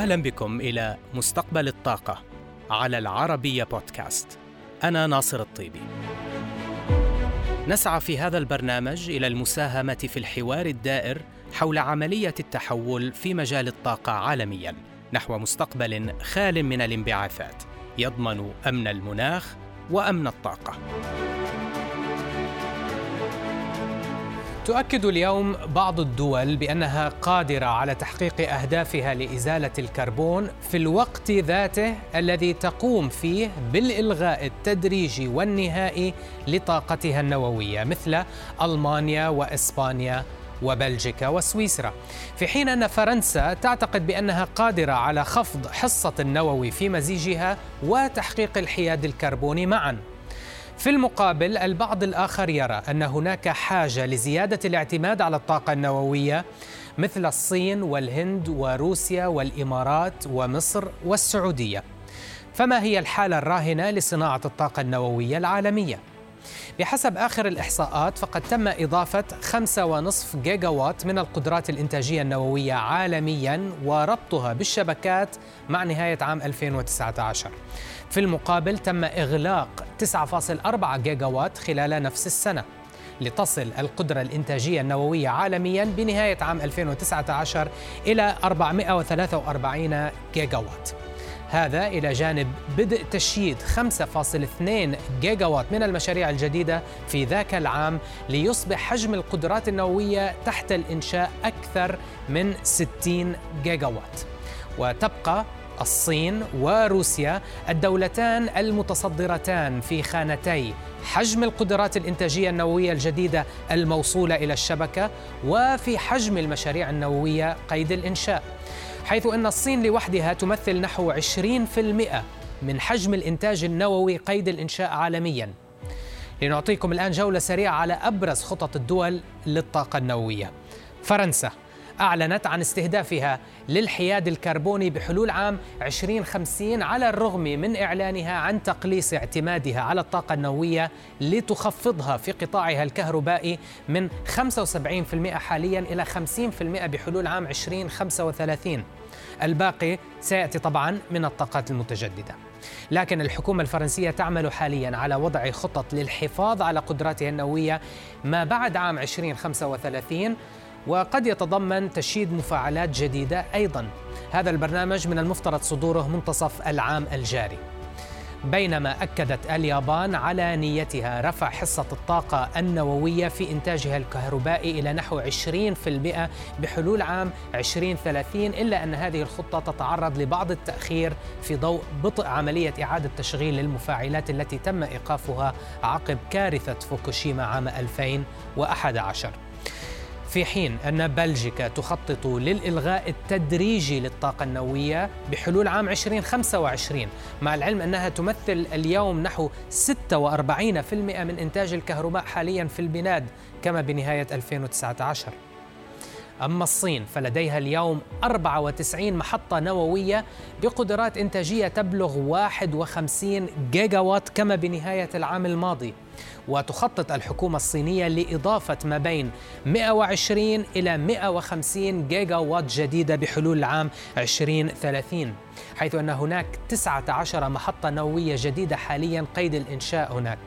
أهلا بكم إلى مستقبل الطاقة على العربية بودكاست. أنا ناصر الطيبي. نسعى في هذا البرنامج إلى المساهمة في الحوار الدائر حول عملية التحول في مجال الطاقة عالميا نحو مستقبل خال من الانبعاثات يضمن أمن المناخ وأمن الطاقة. تؤكد اليوم بعض الدول بأنها قادرة على تحقيق أهدافها لإزالة الكربون في الوقت ذاته الذي تقوم فيه بالإلغاء التدريجي والنهائي لطاقتها النووية مثل ألمانيا وإسبانيا وبلجيكا وسويسرا. في حين أن فرنسا تعتقد بأنها قادرة على خفض حصة النووي في مزيجها وتحقيق الحياد الكربوني معا. في المقابل البعض الآخر يرى أن هناك حاجة لزيادة الاعتماد على الطاقة النووية مثل الصين والهند وروسيا والإمارات ومصر والسعودية فما هي الحالة الراهنة لصناعة الطاقة النووية العالمية؟ بحسب آخر الإحصاءات فقد تم إضافة 5.5 جيجا وات من القدرات الإنتاجية النووية عالميا وربطها بالشبكات مع نهاية عام 2019 في المقابل تم إغلاق 9.4 جيجا وات خلال نفس السنة لتصل القدرة الإنتاجية النووية عالميا بنهاية عام 2019 إلى 443 جيجا وات هذا إلى جانب بدء تشييد 5.2 جيجا وات من المشاريع الجديدة في ذاك العام ليصبح حجم القدرات النووية تحت الإنشاء أكثر من 60 جيجا وات وتبقى الصين وروسيا الدولتان المتصدرتان في خانتي حجم القدرات الإنتاجية النووية الجديدة الموصولة إلى الشبكة وفي حجم المشاريع النووية قيد الإنشاء. حيث إن الصين لوحدها تمثل نحو 20% من حجم الإنتاج النووي قيد الإنشاء عالميا. لنعطيكم الآن جولة سريعة على أبرز خطط الدول للطاقة النووية. فرنسا. أعلنت عن استهدافها للحياد الكربوني بحلول عام 2050 على الرغم من إعلانها عن تقليص اعتمادها على الطاقة النووية لتخفضها في قطاعها الكهربائي من 75% حاليا إلى 50% بحلول عام 2035 الباقي سيأتي طبعا من الطاقات المتجددة. لكن الحكومة الفرنسية تعمل حاليا على وضع خطط للحفاظ على قدراتها النووية ما بعد عام 2035 وقد يتضمن تشييد مفاعلات جديدة أيضا. هذا البرنامج من المفترض صدوره منتصف العام الجاري. بينما أكدت اليابان على نيتها رفع حصة الطاقة النووية في إنتاجها الكهربائي إلى نحو 20% بحلول عام 2030 إلا أن هذه الخطة تتعرض لبعض التأخير في ضوء بطء عملية إعادة تشغيل المفاعلات التي تم إيقافها عقب كارثة فوكوشيما عام 2011 في حين أن بلجيكا تخطط للإلغاء التدريجي للطاقة النووية بحلول عام 2025 مع العلم أنها تمثل اليوم نحو 46% من إنتاج الكهرباء حاليا في البلاد كما بنهاية 2019 أما الصين فلديها اليوم 94 محطة نووية بقدرات إنتاجية تبلغ 51 جيجا وات كما بنهاية العام الماضي. وتخطط الحكومة الصينية لإضافة ما بين 120 إلى 150 جيجا وات جديدة بحلول العام 2030 حيث أن هناك 19 محطة نووية جديدة حاليا قيد الإنشاء هناك.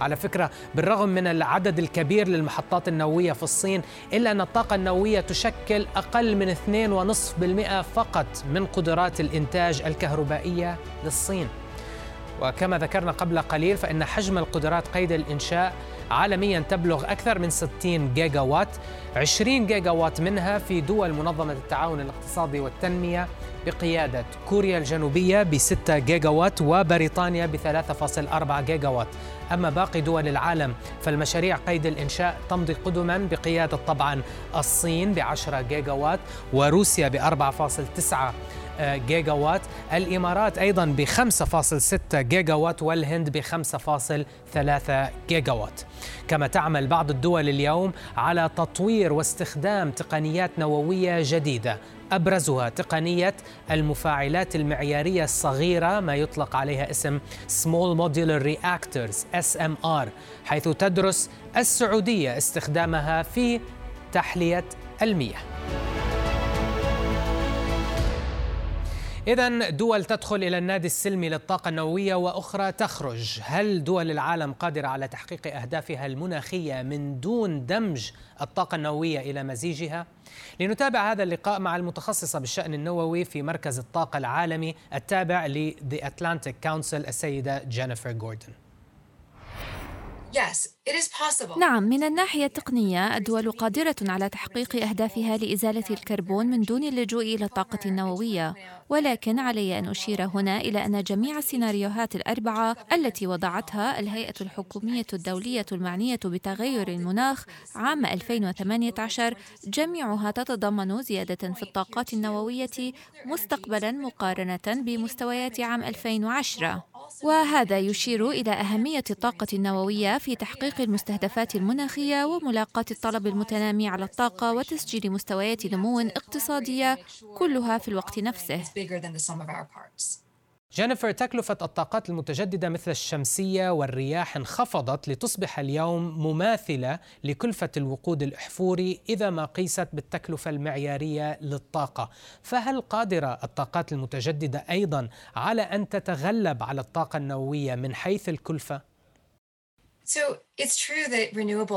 على فكرة بالرغم من العدد الكبير للمحطات النووية في الصين إلا أن الطاقة النووية تشكل أقل من 2.5% فقط من قدرات الإنتاج الكهربائية للصين. وكما ذكرنا قبل قليل فإن حجم القدرات قيد الإنشاء عالميا تبلغ أكثر من 60 جيجا وات 20 جيجا وات منها في دول منظمة التعاون الاقتصادي والتنمية بقيادة كوريا الجنوبية ب 6 جيجا وات وبريطانيا ب 3.4 جيجا وات أما باقي دول العالم فالمشاريع قيد الإنشاء تمضي قدما بقيادة طبعا الصين ب 10 جيجا وات وروسيا ب 4.9 جيجا وات الإمارات أيضا ب 5.6 جيجا وات والهند ب 5.3 جيجا وات كما تعمل بعض الدول اليوم على تطوير واستخدام تقنيات نووية جديدة. أبرزها تقنية المفاعلات المعيارية الصغيرة ما يطلق عليها اسم Small Modular Reactors SMR حيث تدرس السعودية استخدامها في تحلية المياه. إذا دول تدخل إلى النادي السلمي للطاقة النووية وأخرى تخرج، هل دول العالم قادرة على تحقيق أهدافها المناخية من دون دمج الطاقة النووية إلى مزيجها؟ لنتابع هذا اللقاء مع المتخصصة بالشأن النووي في مركز الطاقة العالمي التابع ل The Atlantic Council السيدة جينيفر جوردن. نعم من الناحية التقنية الدول قادرة على تحقيق أهدافها لإزالة الكربون من دون اللجوء إلى الطاقة النووية. ولكن علي أن أشير هنا إلى أن جميع السيناريوهات الأربعة التي وضعتها الهيئة الحكومية الدولية المعنية بتغير المناخ عام 2018 جميعها تتضمن زيادة في الطاقات النووية مستقبلا مقارنة بمستويات عام 2010 وهذا يشير إلى أهمية الطاقة النووية في تحقيق المستهدفات المناخية وملاقاة الطلب المتنامي على الطاقة وتسجيل مستويات نمو اقتصادية كلها في الوقت نفسه. جينيفر تكلفة الطاقات المتجددة مثل الشمسية والرياح انخفضت لتصبح اليوم مماثلة لكلفة الوقود الأحفوري إذا ما قيست بالتكلفة المعيارية للطاقة فهل قادرة الطاقات المتجددة أيضا على أن تتغلب على الطاقة النووية من حيث الكلفة؟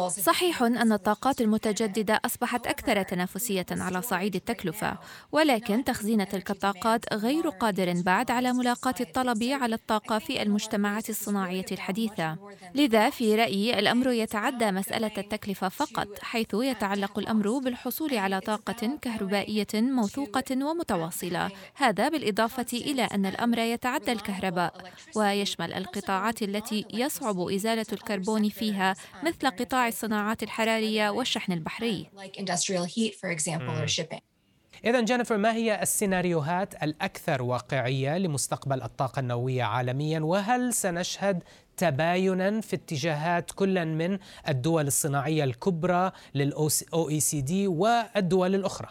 صحيح أن الطاقات المتجددة أصبحت أكثر تنافسية على صعيد التكلفة، ولكن تخزين تلك الطاقات غير قادر بعد على ملاقاة الطلب على الطاقة في المجتمعات الصناعية الحديثة. لذا في رأيي الأمر يتعدى مسألة التكلفة فقط، حيث يتعلق الأمر بالحصول على طاقة كهربائية موثوقة ومتواصلة. هذا بالإضافة إلى أن الأمر يتعدى الكهرباء ويشمل القطاعات التي يصعب إزالة الكربون الكربون فيها مثل قطاع الصناعات الحرارية والشحن البحري. إذا جينيفر ما هي السيناريوهات الأكثر واقعية لمستقبل الطاقة النووية عالميا وهل سنشهد تباينا في اتجاهات كل من الدول الصناعية الكبرى لل OECD والدول الأخرى؟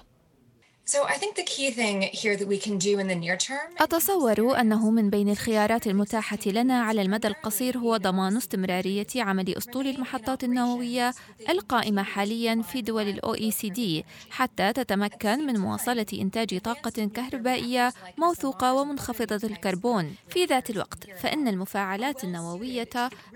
أتصور أنه من بين الخيارات المتاحة لنا على المدى القصير هو ضمان استمرارية عمل أسطول المحطات النووية القائمة حاليا في دول ال OECD حتى تتمكن من مواصلة إنتاج طاقة كهربائية موثوقة ومنخفضة الكربون. في ذات الوقت فإن المفاعلات النووية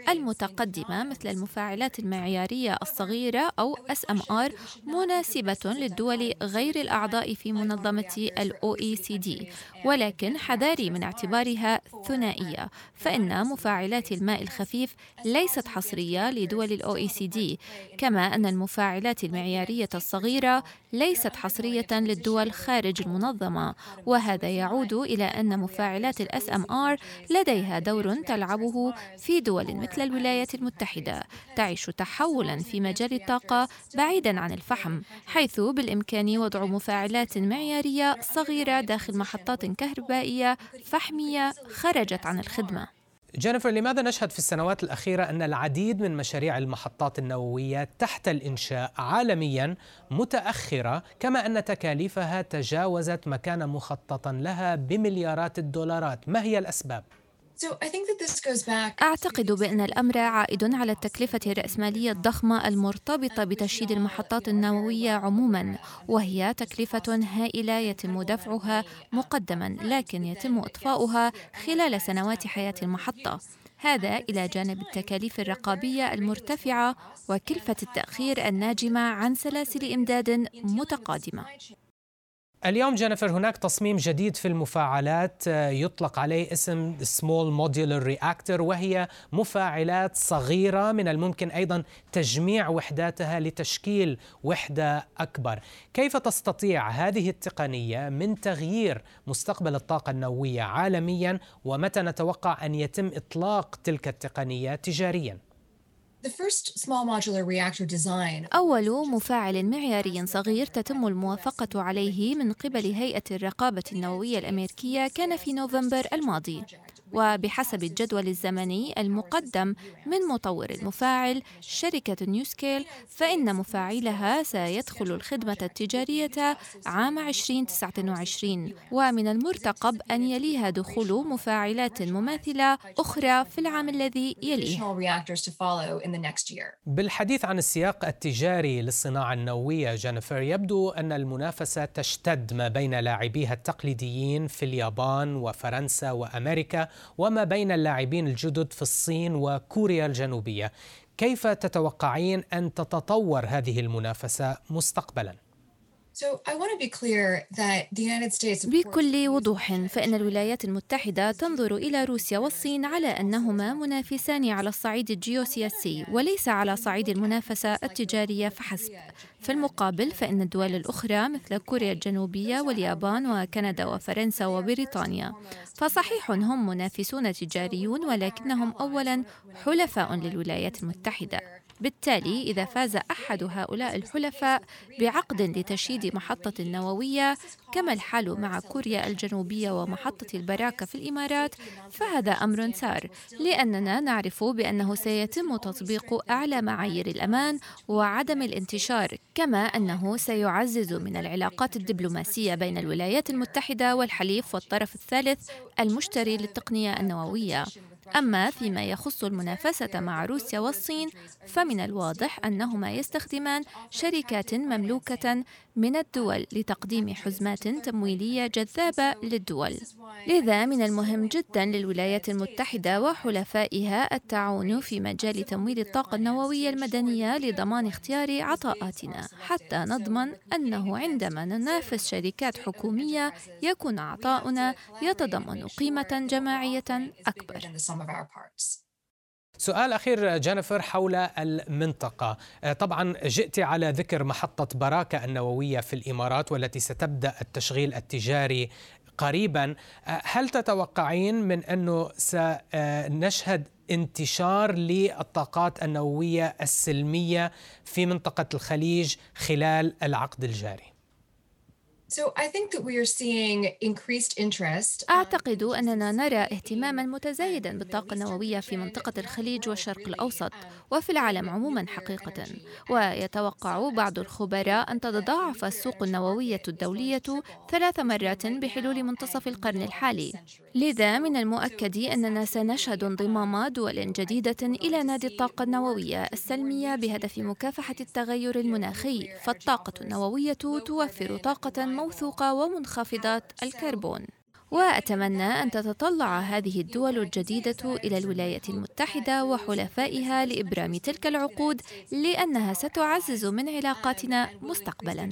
المتقدمة مثل المفاعلات المعيارية الصغيرة أو SMR مناسبة للدول غير الأعضاء في منظمة ال OECD ولكن حذاري من اعتبارها ثنائية فإن مفاعلات الماء الخفيف ليست حصرية لدول ال OECD كما أن المفاعلات المعيارية الصغيرة ليست حصرية للدول خارج المنظمة وهذا يعود إلى أن مفاعلات ال SMR لديها دور تلعبه في دول مثل الولايات المتحدة تعيش تحولا في مجال الطاقة بعيدا عن الفحم حيث بالإمكان وضع مفاعلات معيارية صغيرة داخل محطات كهربائية فحمية خرجت عن الخدمة جينيفر لماذا نشهد في السنوات الأخيرة أن العديد من مشاريع المحطات النووية تحت الإنشاء عالميا متأخرة كما أن تكاليفها تجاوزت ما كان مخططا لها بمليارات الدولارات ما هي الأسباب؟ أعتقد بأن الأمر عائد على التكلفة الرأسمالية الضخمة المرتبطة بتشييد المحطات النووية عموما وهي تكلفة هائلة يتم دفعها مقدما لكن يتم إطفاؤها خلال سنوات حياة المحطة. هذا إلى جانب التكاليف الرقابية المرتفعة وكلفة التأخير الناجمة عن سلاسل إمداد متقادمة. اليوم جينيفر هناك تصميم جديد في المفاعلات آه، يطلق عليه اسم Small Modular Reactor وهي مفاعلات صغيرة من الممكن أيضا تجميع وحداتها لتشكيل وحدة أكبر كيف تستطيع هذه التقنية من تغيير مستقبل الطاقة النووية عالميا ومتى نتوقع أن يتم إطلاق تلك التقنية تجارياً؟ أول مفاعل معياري صغير تتم الموافقة عليه من قبل هيئة الرقابة النووية الأمريكية كان في نوفمبر الماضي. وبحسب الجدول الزمني المقدم من مطور المفاعل شركة نيوسكيل فإن مفاعلها سيدخل الخدمة التجارية عام 2029 ومن المرتقب أن يليها دخول مفاعلات مماثلة أخرى في العام الذي يليه. بالحديث عن السياق التجاري للصناعة النووية جينيفر يبدو أن المنافسة تشتد ما بين لاعبيها التقليديين في اليابان وفرنسا وأمريكا وما بين اللاعبين الجدد في الصين وكوريا الجنوبية كيف تتوقعين أن تتطور هذه المنافسة مستقبلاً؟ بكل وضوح فإن الولايات المتحدة تنظر إلى روسيا والصين على أنهما منافسان على الصعيد الجيوسياسي وليس على صعيد المنافسة التجارية فحسب. في المقابل فإن الدول الأخرى مثل كوريا الجنوبية واليابان وكندا وفرنسا وبريطانيا فصحيح هم منافسون تجاريون ولكنهم أولا حلفاء للولايات المتحدة. بالتالي إذا فاز أحد هؤلاء الحلفاء بعقد لتشييد محطة نووية كما الحال مع كوريا الجنوبية ومحطة البراكة في الإمارات فهذا أمر سار لأننا نعرف بأنه سيتم تطبيق أعلى معايير الأمان وعدم الانتشار كما أنه سيعزز من العلاقات الدبلوماسية بين الولايات المتحدة والحليف والطرف الثالث المشتري للتقنية النووية. أما فيما يخص المنافسة مع روسيا والصين فمن الواضح أنهما يستخدمان شركات مملوكة من الدول لتقديم حزمات تمويلية جذابة للدول. لذا من المهم جدا للولايات المتحدة وحلفائها التعاون في مجال تمويل الطاقة النووية المدنية لضمان اختيار عطاءاتنا حتى نضمن أنه عندما ننافس شركات حكومية يكون عطاؤنا يتضمن قيمة جماعية أكبر. سؤال أخير جينيفر حول المنطقة. آه، طبعا جئت على ذكر محطة براكة النووية في الإمارات والتي ستبدأ التشغيل التجاري قريبا. آه، هل تتوقعين من أنه سنشهد انتشار للطاقات النووية السلمية في منطقة الخليج خلال العقد الجاري؟ أعتقد أننا نرى اهتماما متزايدا بالطاقة النووية في منطقة الخليج والشرق الأوسط وفي العالم عموما حقيقة. ويتوقع بعض الخبراء أن تتضاعف السوق النووية الدولية ثلاث مرات بحلول منتصف القرن الحالي. لذا من المؤكد أننا سنشهد انضمام دول جديدة إلى نادي الطاقة النووية السلمية بهدف مكافحة التغير المناخي. فالطاقة النووية توفر طاقة موثوقة ومنخفضة الكربون. وأتمنى أن تتطلع هذه الدول الجديدة إلى الولايات المتحدة وحلفائها لإبرام تلك العقود لأنها ستعزز من علاقاتنا مستقبلا.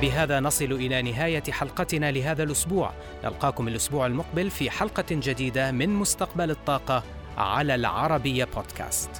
بهذا نصل إلى نهاية حلقتنا لهذا الأسبوع. نلقاكم الأسبوع المقبل في حلقة جديدة من مستقبل الطاقة على العربية بودكاست.